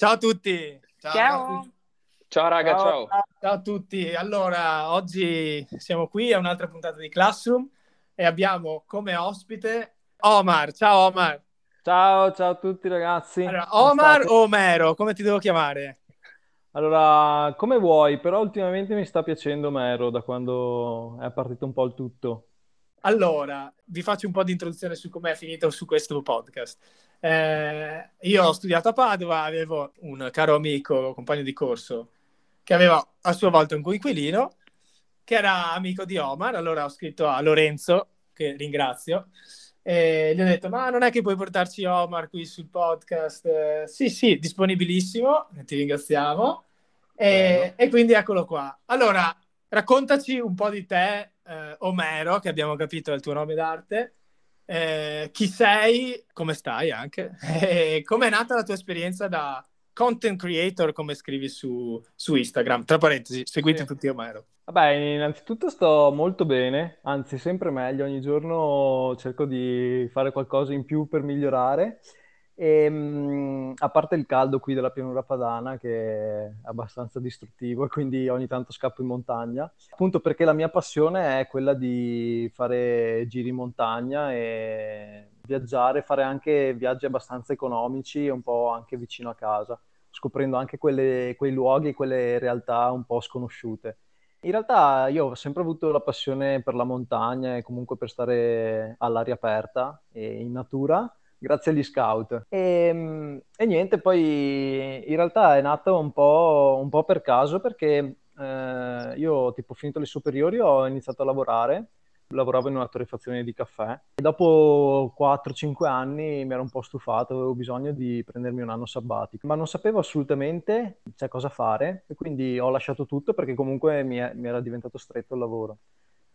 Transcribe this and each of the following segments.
Ciao a tutti. Ciao. Ciao, ciao raga, ciao. ciao. Ciao a tutti. Allora, oggi siamo qui a un'altra puntata di Classroom e abbiamo come ospite Omar. Ciao Omar. Ciao, ciao a tutti ragazzi. Allora, Omar o Omero, come ti devo chiamare? Allora, come vuoi, però ultimamente mi sta piacendo Mero da quando è partito un po' il tutto. Allora, vi faccio un po' di introduzione su come è finito su questo podcast. Eh, io ho studiato a Padova, avevo un caro amico, compagno di corso, che aveva a sua volta un coinquilino, che era amico di Omar, allora ho scritto a Lorenzo, che ringrazio, e gli ho detto, ma non è che puoi portarci Omar qui sul podcast? Eh, sì, sì, disponibilissimo, ti ringraziamo. E, e, quindi eccolo qua. Allora, raccontaci un po' di te, eh, Omero, che abbiamo capito è il tuo nome d'arte. Eh, chi sei, come stai anche, e come è nata la tua esperienza da content creator, come scrivi su, su Instagram. Tra parentesi, seguite sì. tutti Omero. Vabbè, innanzitutto sto molto bene, anzi sempre meglio, ogni giorno cerco di fare qualcosa in più per migliorare. E, ehm, a parte il caldo qui della pianura padana che è abbastanza distruttivo e quindi ogni tanto scappo in montagna, appunto perché la mia passione è quella di fare giri in montagna e viaggiare, fare anche viaggi abbastanza economici e un po' anche vicino a casa, scoprendo anche quelle, quei luoghi, quelle realtà un po' sconosciute. In realtà io ho sempre avuto la passione per la montagna e comunque per stare all'aria aperta e in natura grazie agli scout. E, ehm, e, niente, poi in realtà è nata un po', un po per caso perché eh, io, tipo, finito le superiori, ho iniziato a lavorare. Lavoravo in una torrefazione di caffè e dopo 4-5 anni mi ero un po' stufato, avevo bisogno di prendermi un anno sabbatico, ma non sapevo assolutamente cioè, cosa fare e quindi ho lasciato tutto perché comunque mi, è, mi era diventato stretto il lavoro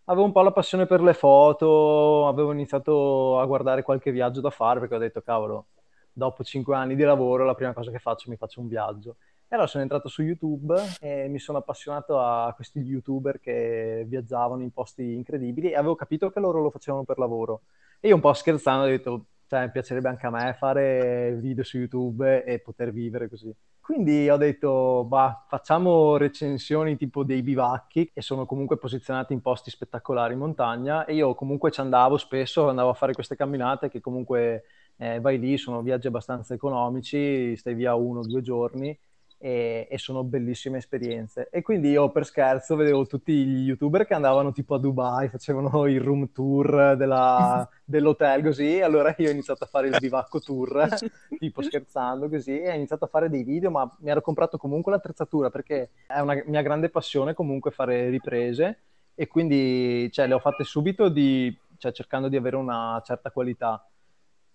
avevo un po' la passione per le foto, avevo iniziato a guardare qualche viaggio da fare perché ho detto, cavolo, dopo cinque anni di lavoro la prima cosa che faccio mi faccio un viaggio. E allora sono entrato su YouTube e mi sono appassionato a questi youtuber che viaggiavano in posti incredibili e avevo capito che loro lo facevano per lavoro. E io un po' scherzando ho detto, cioè, piacerebbe anche a me fare video su YouTube e poter vivere così. Quindi ho detto, bah, facciamo recensioni tipo dei bivacchi che sono comunque posizionati in posti spettacolari in montagna e io comunque ci andavo spesso, andavo a fare queste camminate che comunque eh, vai lì, sono viaggi abbastanza economici, stai via uno o due giorni e, e, sono bellissime esperienze. E quindi io per scherzo vedevo tutti gli youtuber che andavano tipo a Dubai, facevano il room tour della, dell'hotel così, allora io ho iniziato a fare il bivacco tour, tipo scherzando così, e ho iniziato a fare dei video, ma mi ero comprato comunque l'attrezzatura perché è una mia grande passione comunque fare riprese e quindi cioè, le ho fatte subito di, cioè, cercando di avere una certa qualità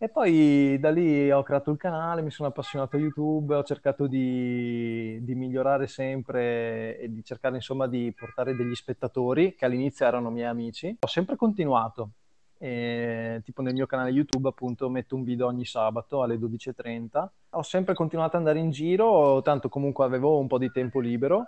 e poi da lì ho creato il canale, mi sono appassionato a YouTube, ho cercato di, di, migliorare sempre e di cercare insomma di portare degli spettatori che all'inizio erano miei amici. Ho sempre continuato, e, tipo nel mio canale YouTube appunto metto un video ogni sabato alle 12.30. Ho sempre continuato ad andare in giro, tanto comunque avevo un po' di tempo libero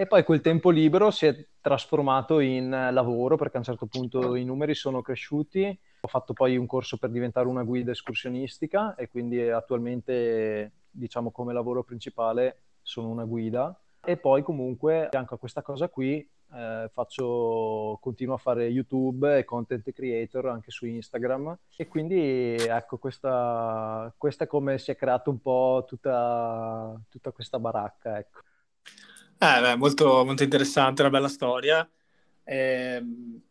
e poi quel tempo libero si è trasformato in lavoro perché a un certo punto i numeri sono cresciuti ho fatto poi un corso per diventare una guida escursionistica e quindi attualmente, diciamo, come lavoro principale sono una guida. E poi comunque, fianco a questa cosa qui, eh, faccio, continuo a fare YouTube e content creator anche su Instagram. E quindi, ecco, questa, questa è come si è creata un po' tutta, tutta questa baracca, ecco. Eh, beh, molto, molto interessante, una bella storia. Eh,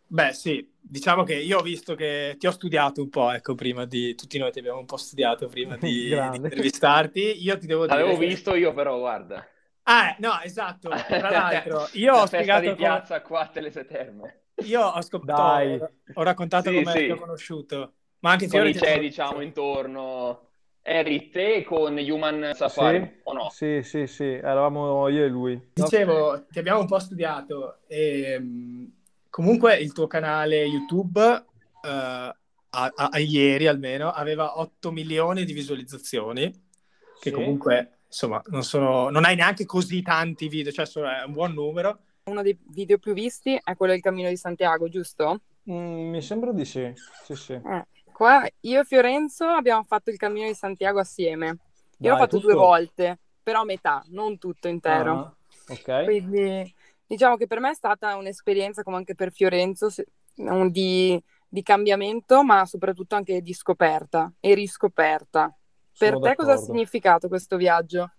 beh, sì, diciamo che io ho visto che ti ho studiato un po', ecco, prima di... Tutti noi ti abbiamo un po' studiato prima di, di intervistarti. Io ti devo dire... L'avevo visto io però, guarda. Ah, no, esatto. Tra l'altro, io ho spiegato... di piazza qua a Telese Terme. Io ho scoperto, ho raccontato sì, come sì. ti ho conosciuto. Ma anche se c'è, diciamo, intorno... Eri te con Human Safari sì, o no? Sì, sì, sì, eravamo io e lui. Dicevo, ti abbiamo un po' studiato e ehm, comunque il tuo canale YouTube uh, a, a, a, ieri almeno aveva 8 milioni di visualizzazioni, che sì. comunque insomma non, sono, non hai neanche così tanti video, cioè è un buon numero. Uno dei video più visti è quello del Cammino di Santiago, giusto? Mm, mi sembra di sì, sì, sì. Eh Qua io e Fiorenzo abbiamo fatto il cammino di Santiago assieme. Io Dai, l'ho fatto tutto? due volte, però metà, non tutto intero. Ah, ok. Quindi diciamo che per me è stata un'esperienza, come anche per Fiorenzo, se- un di, di cambiamento, ma soprattutto anche di scoperta e riscoperta. Per Sono te cosa ha d'accordo. significato questo viaggio?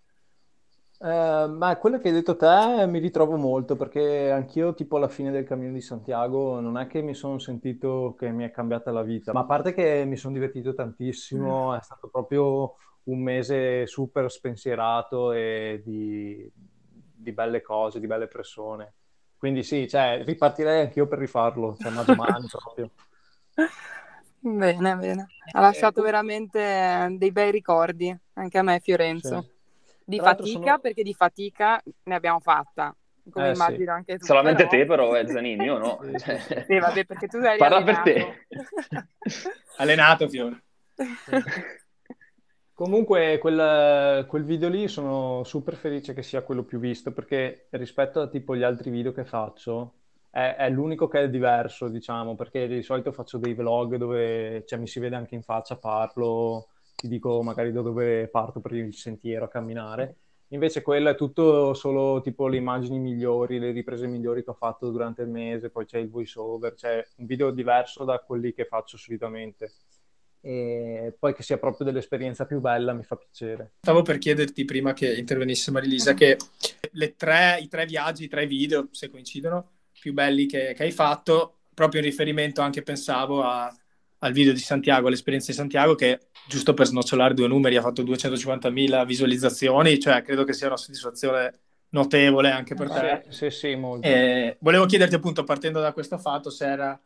Eh, ma quello che hai detto te mi ritrovo molto perché anch'io tipo alla fine del Cammino di Santiago non è che mi sono sentito che mi è cambiata la vita, ma a parte che mi sono divertito tantissimo, è stato proprio un mese super spensierato e di, di belle cose, di belle persone. Quindi sì, cioè, ripartirei anch'io per rifarlo, cioè, ma domani proprio. Bene, bene. Ha lasciato Ecco. veramente dei bei ricordi, anche a me Fiorenzo. Sì. Di Tra fatica, sono- perché di fatica ne abbiamo fatta, come Eh, sì. immagino anche tu. Solamente però- te però, eh, Zanini, io no. Sì, sì, sì. Sì, vabbè, perché tu hai Parla per allenato. Allenato, Fiore. Comunque quel, quel video lì sono super felice che sia quello più visto perché rispetto a tipo gli altri video che faccio è, è l'unico che è diverso, diciamo, perché di solito faccio dei vlog dove cioè, mi si vede anche in faccia, parlo, ti dico magari da dove parto per il sentiero a camminare. Invece quello è tutto solo tipo le immagini migliori, le riprese migliori che ho fatto durante il mese, poi c'è il voice over, c'è un video diverso da quelli che faccio solitamente e poi che sia proprio dell'esperienza più bella mi fa piacere. Stavo per chiederti prima che intervenisse Marilisa che tre, i tre viaggi, i tre video, se coincidono, più belli che, che hai fatto, proprio in riferimento anche, pensavo, a- al video di Santiago, all'esperienza di Santiago, che giusto per snocciolare due numeri ha fatto 250.000 visualizzazioni, cioè credo che sia una soddisfazione notevole anche per te. Sì, sì, sì, molto. Eh, volevo chiederti appunto, partendo da questo fatto, se era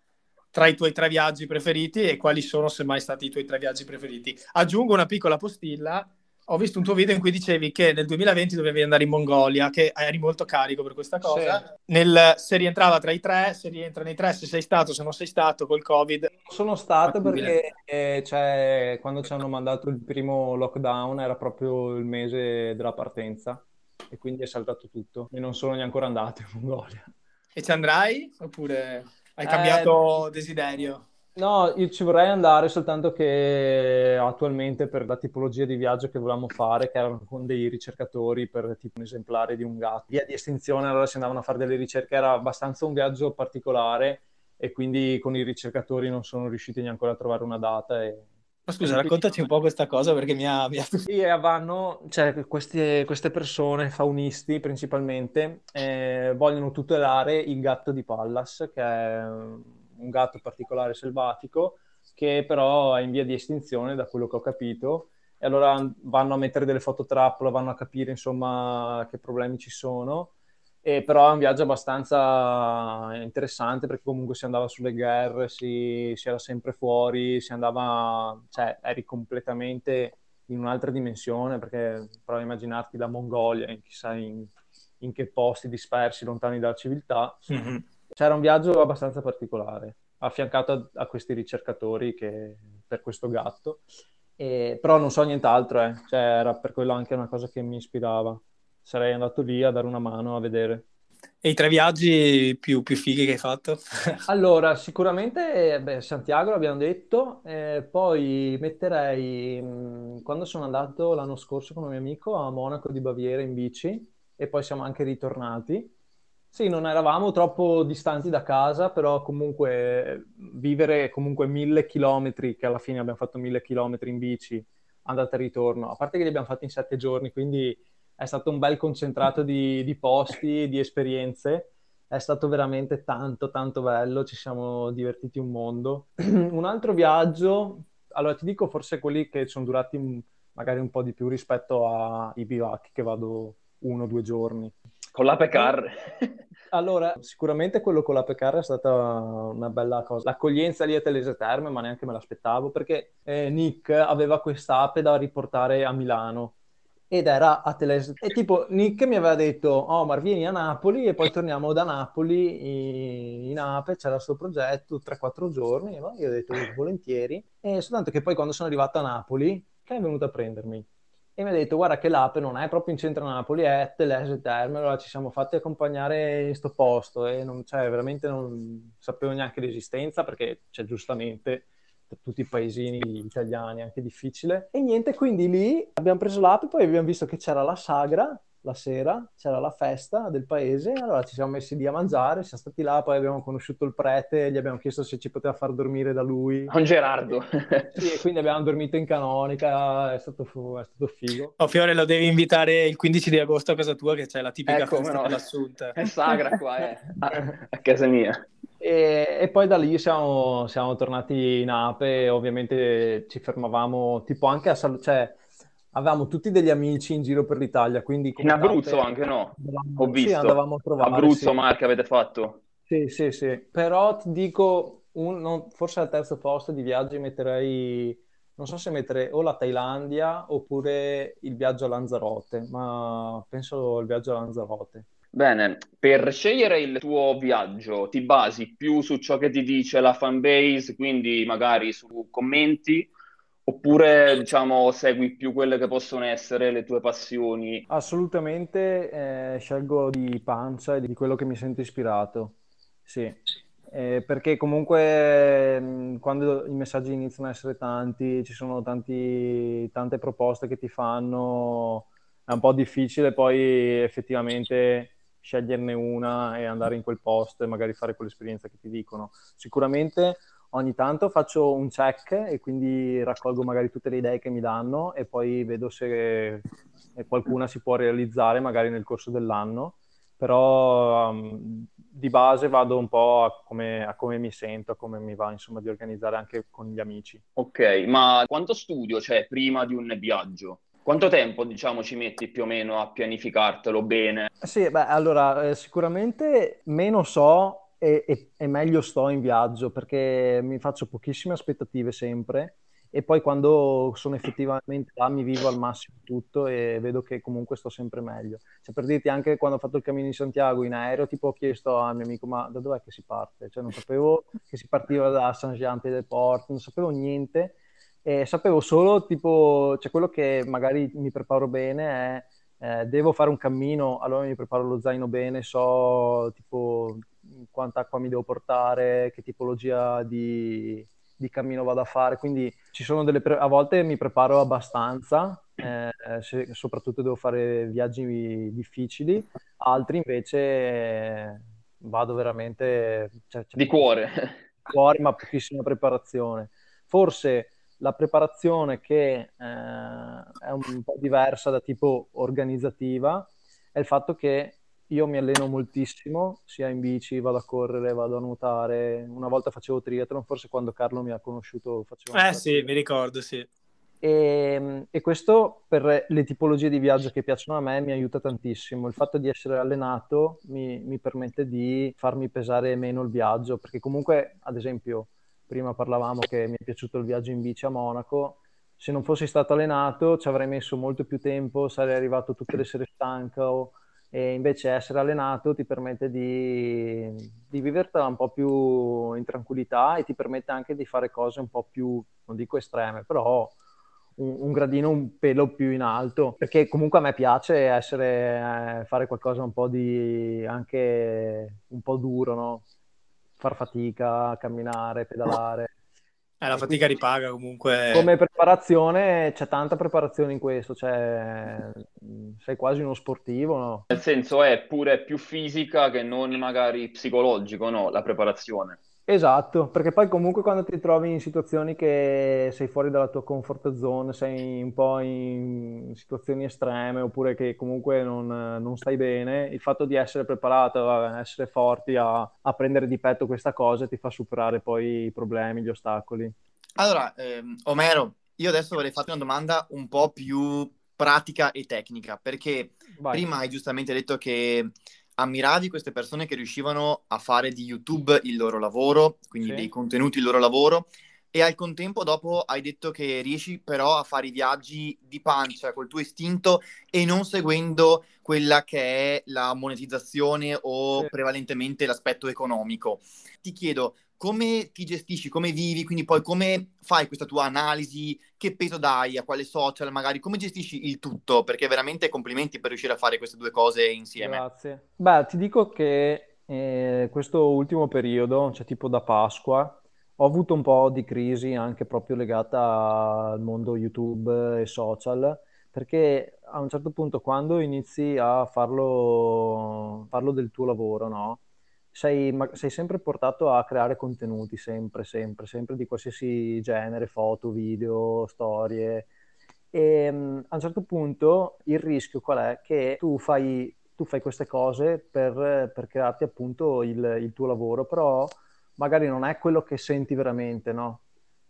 tra i tuoi tre viaggi preferiti e quali sono semmai stati i tuoi tre viaggi preferiti. Aggiungo una piccola postilla. Ho visto un tuo video in cui dicevi che nel 2020 dovevi andare in Mongolia, che eri molto carico per questa cosa. Nel- se rientrava tra i tre, se rientra nei tre, se sei stato, se non sei stato col Covid. Sono stato perché eh, cioè, quando ci hanno mandato il primo lockdown era proprio il mese della partenza e quindi è saltato tutto e non sono neanche ancora andato in Mongolia. E ci andrai? Oppure hai Eh, cambiato desiderio? No, io ci vorrei andare soltanto che attualmente per la tipologia di viaggio che volevamo fare, che erano con dei ricercatori per tipo un esemplare di un gatto, via di estinzione, allora si andavano a fare delle ricerche, era abbastanza un viaggio particolare e quindi con i ricercatori non sono riusciti neanche a trovare una data e Ma scusa, raccontaci un po' questa cosa perché mi ha... Mi ha... Sì, vanno, cioè, queste, queste persone, faunisti principalmente, eh, vogliono tutelare il gatto di Pallas, che è un gatto particolare selvatico, che però è in via di estinzione, da quello che ho capito. E allora vanno a mettere delle fototrappole, vanno a capire, insomma, che problemi ci sono. E però è un viaggio abbastanza interessante perché comunque si andava sulle guerre, si, si era sempre fuori, si andava, cioè eri completamente in un'altra dimensione perché provi a immaginarti la Mongolia, in chissà in, in che posti dispersi, lontani dalla civiltà. Mhm. C'era un viaggio abbastanza particolare, affiancato a, a questi ricercatori che, per questo gatto. E- però non so nient'altro, eh. Cioè, era per quello anche una cosa che mi ispirava. Sarei andato lì a dare una mano a vedere. E i tre viaggi più, più fighi che hai fatto? Allora, sicuramente eh, beh, Santiago l'abbiamo detto, eh, poi metterei, mh, quando sono andato l'anno scorso con un mio amico a Monaco di Baviera in bici e poi siamo anche ritornati. Sì, non eravamo troppo distanti da casa, però comunque eh, vivere comunque mille chilometri, che alla fine abbiamo fatto mille chilometri in bici, andata e ritorno, a parte che li abbiamo fatti in sette giorni, quindi è stato un bel concentrato di, di posti, di esperienze. È stato veramente tanto, tanto bello, ci siamo divertiti un mondo. Un altro viaggio, allora ti dico forse quelli che sono durati magari un po' di più rispetto ai bivacchi che vado uno o due giorni. Con l'ape car. Allora, sicuramente quello con la Pecar è stata una bella cosa. L'accoglienza lì a Telese Terme, ma neanche me l'aspettavo, perché eh, Nick aveva quest'ape da riportare a Milano ed era a Telese. E tipo, Nick mi aveva detto, oh, ma vieni a Napoli e poi torniamo da Napoli in, in ape, c'era questo progetto, 3-4 giorni, e io ho detto volentieri. E soltanto che poi quando sono arrivato a Napoli, che è venuto a prendermi e mi ha detto guarda che l'ape non è proprio in centro a Napoli, è Telese Terme, allora ci siamo fatti accompagnare in sto posto e non, cioè, veramente non sapevo neanche l'esistenza perché cioè, giustamente tutti i paesini italiani, anche difficile. E niente, quindi lì abbiamo preso l'app, poi abbiamo visto che c'era la sagra la sera, c'era la festa del paese, allora ci siamo messi lì a mangiare, siamo stati là, poi abbiamo conosciuto il prete, gli abbiamo chiesto se ci poteva far dormire da lui. Con Gerardo. sì, e quindi abbiamo dormito in canonica, è stato, è stato figo. Oh, Fiore, lo devi invitare il 15 di agosto a casa tua, che c'è la tipica ecco, festa no. dell'assunta. È sagra qua, eh. a, a casa mia. E, e, poi da lì siamo, siamo, tornati in Ape, ovviamente ci fermavamo tipo anche a Sal- cioè avevamo tutti degli amici in giro per l'Italia, quindi... In Abruzzo anche, no? Andavamo, Ho visto. Sì, andavamo a trovare. Abruzzo, sì. Marche avete fatto? Sì, sì, sì. Però ti dico, un, non, forse al terzo posto di viaggi metterei... Non so se mettere o la Thailandia oppure il viaggio a Lanzarote, ma penso il viaggio a Lanzarote. Bene, per scegliere il tuo viaggio ti basi più su ciò che ti dice la fanbase, quindi magari su commenti, oppure diciamo segui più quelle che possono essere le tue passioni? Assolutamente eh, scelgo di pancia e di quello che mi sento ispirato, sì. Eh, perché comunque mh, quando i messaggi iniziano a essere tanti, ci sono tanti, tante proposte che ti fanno, è un po' difficile poi effettivamente sceglierne una e andare in quel posto e magari fare quell'esperienza che ti dicono. Sicuramente ogni tanto faccio un check e quindi raccolgo magari tutte le idee che mi danno e poi vedo se qualcuna si può realizzare magari nel corso dell'anno, però um, di base vado un po' a come, a come, mi sento, a come mi va insomma di organizzare anche con gli amici. Ok, ma quanto studio c'è prima di un viaggio? Quanto tempo, diciamo, ci metti più o meno a pianificartelo bene? Sì, beh, allora, eh, sicuramente meno so e, e, e, meglio sto in viaggio perché mi faccio pochissime aspettative sempre e poi quando sono effettivamente là mi vivo al massimo tutto e vedo che comunque sto sempre meglio. Cioè, per dirti, anche quando ho fatto il cammino di Santiago in aereo, tipo ho chiesto al mio amico ma da dov'è che si parte? Cioè non sapevo che si partiva da Saint-Jean-Pied-de-Port, non sapevo niente e sapevo solo tipo, cioè quello che magari mi preparo bene è eh, devo fare un cammino, allora mi preparo lo zaino bene, so tipo quanta acqua mi devo portare, che tipologia di, di cammino vado a fare, quindi ci sono delle pre- a volte mi preparo abbastanza, eh, se, soprattutto devo fare viaggi difficili, altri invece eh, vado veramente cioè, di cuore. Cuore, ma pochissima preparazione. Forse la preparazione che eh, è un po' diversa da tipo organizzativa è il fatto che io mi alleno moltissimo, sia in bici, vado a correre, vado a nuotare. Una volta facevo triathlon, forse quando Carlo mi ha conosciuto facevo... Eh sì, mi ricordo, sì. E, e, questo per le tipologie di viaggio che piacciono a me mi aiuta tantissimo. Il fatto di essere allenato mi, mi permette di farmi pesare meno il viaggio, perché comunque, ad esempio, prima parlavamo che mi è piaciuto il viaggio in bici a Monaco, se non fossi stato allenato ci avrei messo molto più tempo, sarei arrivato tutte le sere stanco e invece essere allenato ti permette di, di vivertela un po' più in tranquillità e ti permette anche di fare cose un po' più, non dico estreme, però un, un gradino un pelo più in alto, perché comunque a me piace essere, eh, fare qualcosa un po' di anche un po' duro, no? far fatica, camminare, pedalare. Eh, la fatica ripaga comunque. Come preparazione c'è tanta preparazione in questo, cioè sei quasi uno sportivo, no? Nel senso è pure più fisica che non magari psicologico, no? La preparazione. Esatto, perché poi comunque quando ti trovi in situazioni che sei fuori dalla tua comfort zone, sei un po' in situazioni estreme oppure che comunque non, non stai bene, il fatto di essere preparato, a essere forti a, a, prendere di petto questa cosa ti fa superare poi i problemi, gli ostacoli. Allora, ehm, Omero, io adesso vorrei farti una domanda un po' più pratica e tecnica, perché Vai. prima hai giustamente detto che ammiravi queste persone che riuscivano a fare di YouTube il loro lavoro, quindi sì. dei contenuti il loro lavoro, e al contempo dopo hai detto che riesci però a fare i viaggi di pancia col tuo istinto e non seguendo quella che è la monetizzazione o sì. prevalentemente l'aspetto economico. Ti chiedo, come ti gestisci, come vivi, quindi poi come fai questa tua analisi, che peso dai, a quale social magari, come gestisci il tutto, perché veramente complimenti per riuscire a fare queste due cose insieme. Grazie. Beh, ti dico che eh, questo ultimo periodo, cioè tipo da Pasqua, ho avuto un po' di crisi anche proprio legata al mondo YouTube e social, perché a un certo punto quando inizi a farlo, farlo del tuo lavoro, no? Sei, sei, sempre portato a creare contenuti, sempre, sempre, sempre di qualsiasi genere, foto, video, storie. E um, a un certo punto il rischio qual è? Che tu fai, tu fai queste cose per, per crearti appunto il, il tuo lavoro, però magari non è quello che senti veramente, no?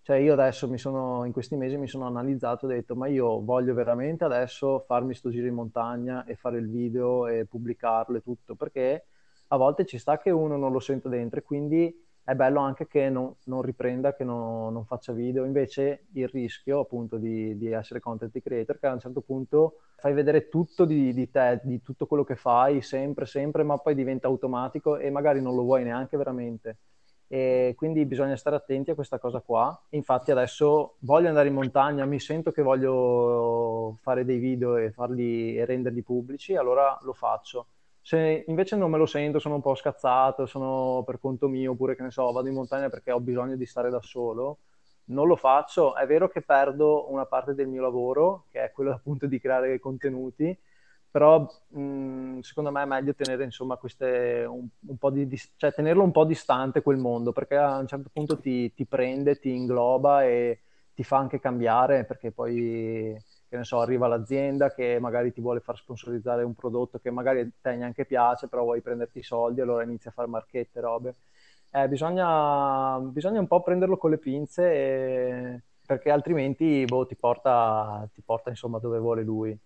Cioè io adesso mi sono, in questi mesi mi sono analizzato e ho detto ma io voglio veramente adesso farmi sto giro in montagna e fare il video e pubblicarlo e tutto, perché a volte ci sta che uno non lo sente dentro e quindi è bello anche che non, non riprenda, che non, non, faccia video. Invece il rischio appunto di, di, essere content creator che a un certo punto fai vedere tutto di, di, te, di tutto quello che fai, sempre, sempre, ma poi diventa automatico e magari non lo vuoi neanche veramente e quindi bisogna stare attenti a questa cosa qua. Infatti adesso voglio andare in montagna, mi sento che voglio fare dei video e, farli, e renderli pubblici, allora lo faccio. Se invece non me lo sento, sono un po' scazzato, sono per conto mio, oppure che ne so, vado in montagna perché ho bisogno di stare da solo, non lo faccio. È vero che perdo una parte del mio lavoro, che è quello appunto di creare contenuti, però mh, secondo me è meglio tenere insomma queste un, un po' di, cioè tenerlo un po' distante quel mondo perché a un certo punto ti, ti, prende, ti ingloba e ti fa anche cambiare perché poi che ne so arriva l'azienda che magari ti vuole far sponsorizzare un prodotto che magari a te neanche piace però vuoi prenderti i soldi allora inizi a fare marchette robe. Eh, bisogna, bisogna un po' prenderlo con le pinze e, perché altrimenti boh, ti porta, ti porta insomma dove vuole lui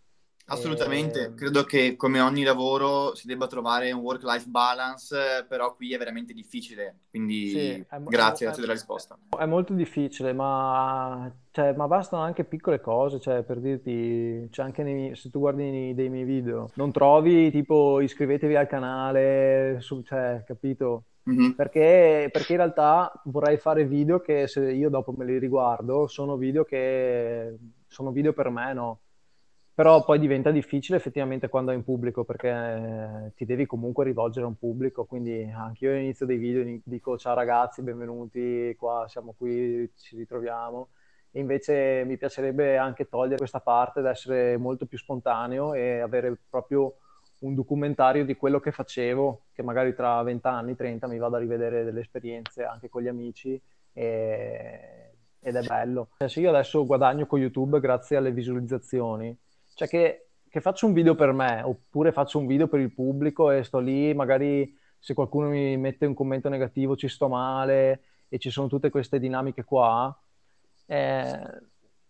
Assolutamente, eh... credo che come ogni lavoro si debba trovare un work-life balance, però qui è veramente difficile, quindi sì, è, grazie è, della risposta. È molto difficile, ma, cioè, ma, bastano anche piccole cose, cioè, per dirti, cioè, anche nei, se tu guardi dei miei video, non trovi tipo iscrivetevi al canale, su, cioè, capito? Mm-hmm. Perché, perché in realtà vorrei fare video che se io dopo me li riguardo sono video che sono video per me, no? Però poi diventa difficile effettivamente quando è in pubblico perché eh, ti devi comunque rivolgere a un pubblico, quindi anche io all'inizio dei video dico ciao ragazzi, benvenuti, qua siamo qui, ci ritroviamo. E invece mi piacerebbe anche togliere questa parte ed essere molto più spontaneo e avere proprio un documentario di quello che facevo, che magari tra 20 anni, 30 mi vado a rivedere delle esperienze anche con gli amici e... ed è bello. Cioè, se io adesso guadagno con YouTube grazie alle visualizzazioni, cioè che, che, faccio un video per me oppure faccio un video per il pubblico e sto lì, magari se qualcuno mi mette un commento negativo ci sto male e ci sono tutte queste dinamiche qua, eh,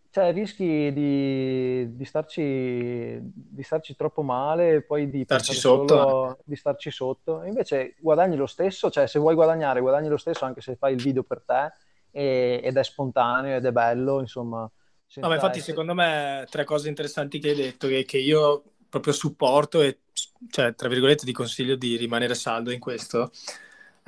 cioè rischi di, di, starci, di, starci, troppo male e poi di starci sotto. Solo, di starci sotto. Invece guadagni lo stesso, cioè se vuoi guadagnare, guadagni lo stesso anche se fai il video per te ed è spontaneo ed è bello, insomma No, ma infatti, secondo me, tre cose interessanti che hai detto che, che io proprio supporto e, cioè, tra virgolette, ti consiglio di rimanere saldo in questo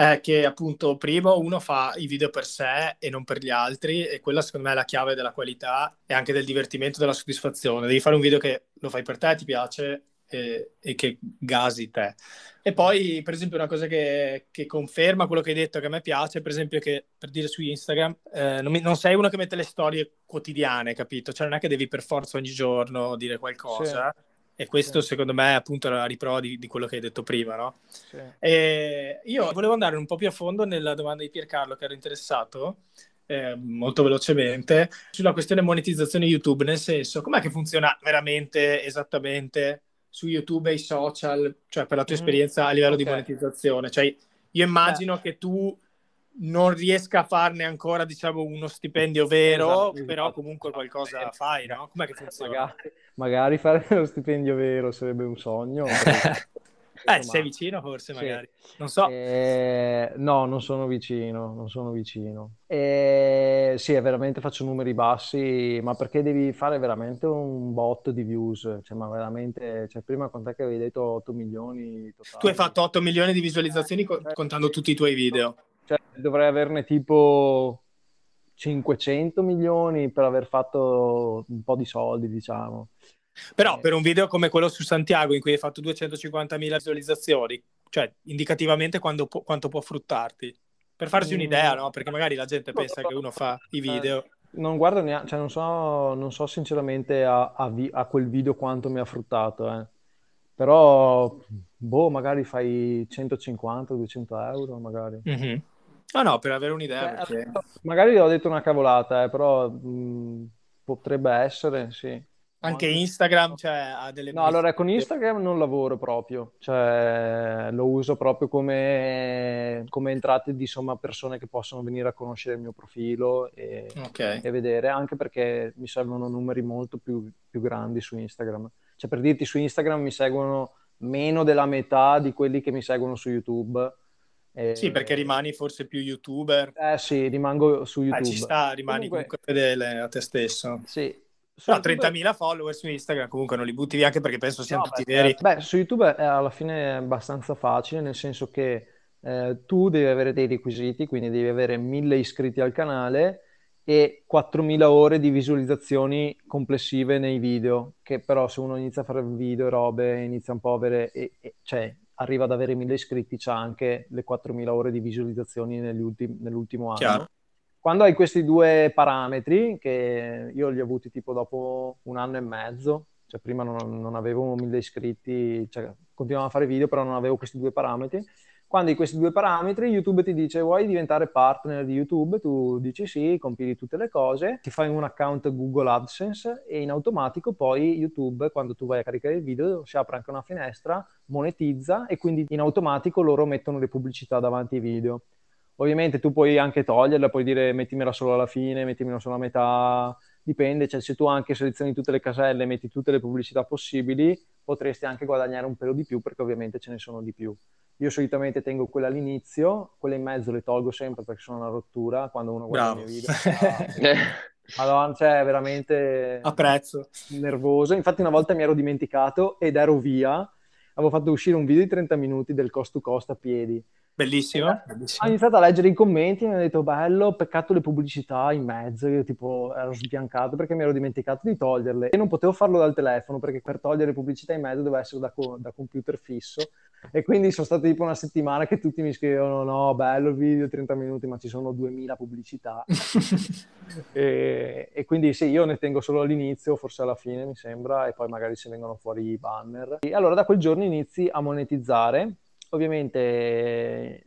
è che appunto primo uno fa i video per sé e non per gli altri e quella secondo me è la chiave della qualità e anche del divertimento della soddisfazione. Devi fare un video che lo fai per te ti piace e, e che gasi te e poi per esempio una cosa che, che, conferma quello che hai detto che a me piace per esempio che per dire su Instagram eh, non, mi, non, sei uno che mette le storie quotidiane capito cioè non è che devi per forza ogni giorno dire qualcosa sì e questo sì. secondo me è appunto la riprova di, di, quello che hai detto prima, no? Sì. io volevo andare un po' più a fondo nella domanda di Piercarlo che ero interessato, eh, molto velocemente, sulla questione monetizzazione YouTube, nel senso, com'è che funziona veramente, esattamente, su YouTube e i social, cioè per la tua mm esperienza a livello okay. di monetizzazione? Cioè, io immagino Beh. che tu non riesca a farne ancora, diciamo, uno stipendio vero, esatto, però esatto. comunque qualcosa fai, no? Com'è che funziona? Magari, magari fare lo stipendio vero sarebbe un sogno. eh, sei vicino forse, magari. Sì. Non so. Eh, no, non sono vicino, non sono vicino. Eh, sì, veramente faccio numeri bassi, ma perché devi fare veramente un bot di views? Cioè, ma veramente, cioè, prima con te che avevi detto 8 milioni totali. Tu hai fatto 8 milioni di visualizzazioni eh, contando tutti i tuoi video. Cioè, dovrei averne tipo 500 milioni per aver fatto un po' di soldi, diciamo. Però eh. per un video come quello su Santiago in cui hai fatto 250.000 visualizzazioni, cioè indicativamente può, quanto può fruttarti? Per farci mm. un'idea, no? Perché magari la gente pensa che uno fa i video. Non guardo neanche, cioè non so, non so sinceramente a, a, vi- a, quel video quanto mi ha fruttato, eh. Però, boh, magari fai 150-200 euro, magari. Mm-hmm. Ah no, per avere un'idea. Eh, perché... Magari ho detto una cavolata, eh, però mh, potrebbe essere, sì. Anche Instagram cioè, ha delle... No, allora con Instagram non lavoro proprio, cioè lo uso proprio come, come entrate di insomma, persone che possono venire a conoscere il mio profilo e, okay. e vedere, anche perché mi servono numeri molto più, più, grandi su Instagram. Cioè per dirti su Instagram mi seguono meno della metà di quelli che mi seguono su YouTube. E... Sì, perché rimani forse più youtuber. Eh sì, rimango su YouTube. Eh, ci sta, rimani comunque... comunque fedele a te stesso. Sì, su no, 30.000 follower su Instagram comunque non li butti via anche perché penso siano no, tutti beh, veri. Beh, su YouTube è alla fine abbastanza facile, nel senso che eh, tu devi avere dei requisiti, quindi devi avere 1000 iscritti al canale e 4.000 ore di visualizzazioni complessive nei video, che però se uno inizia a fare video e robe, inizia un po' a avere, e, e, cioè arriva ad avere 1000 iscritti, c'ha anche le 4.000 ore di visualizzazioni ultim- nell'ultimo anno. Chiaro quando hai questi due parametri, che io li ho avuti tipo dopo un anno e mezzo, cioè prima non, non avevo mille iscritti, cioè continuavo a fare video, però non avevo questi due parametri. Quando hai questi due parametri, YouTube ti dice vuoi diventare partner di YouTube, tu dici sì, compili tutte le cose, ti fai un account Google AdSense e in automatico poi YouTube, quando tu vai a caricare il video, si apre anche una finestra, monetizza e quindi in automatico loro mettono le pubblicità davanti ai video. Ovviamente tu puoi anche toglierla, puoi dire mettimela solo alla fine, mettimela solo a metà, dipende, cioè se tu anche selezioni tutte le caselle, metti tutte le pubblicità possibili, potresti anche guadagnare un pelo di più perché ovviamente ce ne sono di più. Io solitamente tengo quella all'inizio, quelle in mezzo le tolgo sempre perché sono una rottura quando uno guarda Bravo. i miei video. Madonna, cioè veramente apprezzo. nervoso. Infatti una volta mi ero dimenticato ed ero via. Avevo fatto uscire un video di 30 minuti del cost to cost a piedi. Bellissimo, bellissimo. Ho iniziato a leggere i commenti e mi hanno detto bello, peccato le pubblicità in mezzo, io tipo ero sbiancato perché mi ero dimenticato di toglierle. E non potevo farlo dal telefono perché per togliere pubblicità in mezzo doveva essere da, co- da computer fisso e quindi sono stato tipo una settimana che tutti mi scrivevano no, bello il video, 30 minuti, ma ci sono 2000 pubblicità. e, e, quindi sì, io ne tengo solo all'inizio, forse alla fine mi sembra, e poi magari se vengono fuori i banner. E allora da quel giorno inizi a monetizzare ovviamente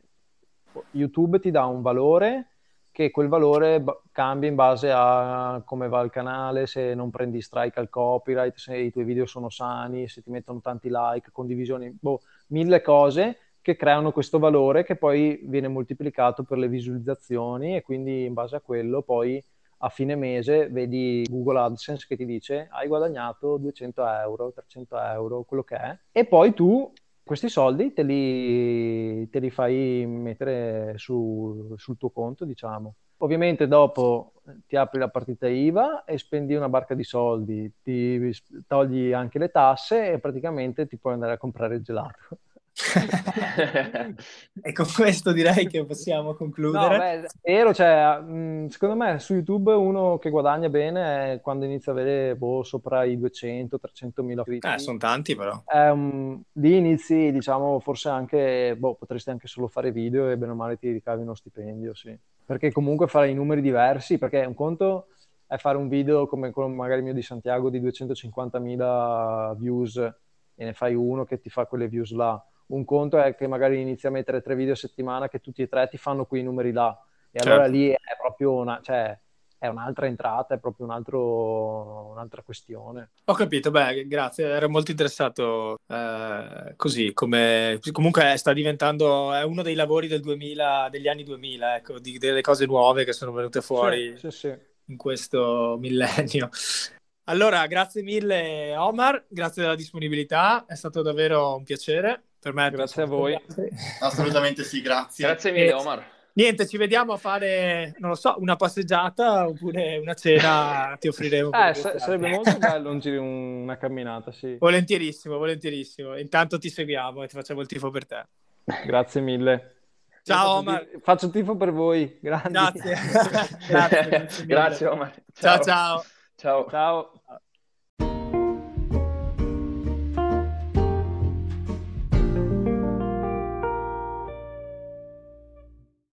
YouTube ti dà un valore che quel valore b- cambia in base a come va il canale, se non prendi strike al copyright, se i tuoi video sono sani, se ti mettono tanti like, condivisioni, boh, mille cose che creano questo valore che poi viene moltiplicato per le visualizzazioni e quindi in base a quello poi a fine mese vedi Google AdSense che ti dice hai guadagnato 200 euro, 300 euro, quello che è. E poi tu questi soldi te li, te li fai mettere su, sul tuo conto, diciamo. Ovviamente dopo ti apri la partita IVA e spendi una barca di soldi, ti togli anche le tasse e praticamente ti puoi andare a comprare il gelato e con questo direi che possiamo concludere. No, beh, vero, cioè, secondo me su YouTube uno che guadagna bene è quando inizia a avere boh, sopra i 200-300 mila iscritti. Eh, sono tanti però. Um, lì inizi, diciamo, forse anche, boh, potresti anche solo fare video e bene o male ti ricavi uno stipendio, sì. Perché comunque fare i numeri diversi, perché un conto è fare un video come quello magari mio di Santiago di 250.000 views e ne fai uno che ti fa quelle views là un conto è che magari inizi a mettere tre video a settimana che tutti e tre ti fanno quei numeri là. E certo. allora lì è proprio una, cioè, è un'altra entrata, è proprio un altro, un'altra questione. Ho capito, beh, grazie, ero molto interessato eh, così, come comunque sta diventando, è uno dei lavori del 2000, degli anni 2000, ecco, di, delle cose nuove che sono venute fuori sì, sì, sì. in questo millennio. Allora, grazie mille Omar, grazie della disponibilità, è stato davvero un piacere per me. Grazie a voi. Assolutamente sì, grazie. Grazie mille Omar. Niente, ci vediamo a fare, non lo so, una passeggiata oppure una cena, ti offriremo. Eh, s- sarebbe molto bello un giro, una camminata, sì. Volentierissimo, volentierissimo. Intanto ti seguiamo e ti facciamo il tifo per te. Grazie mille. Ciao Omar. Tifo, faccio tifo per voi, grazie. Grazie. grazie, grazie Omar. ciao. ciao. Ciao. Ciao.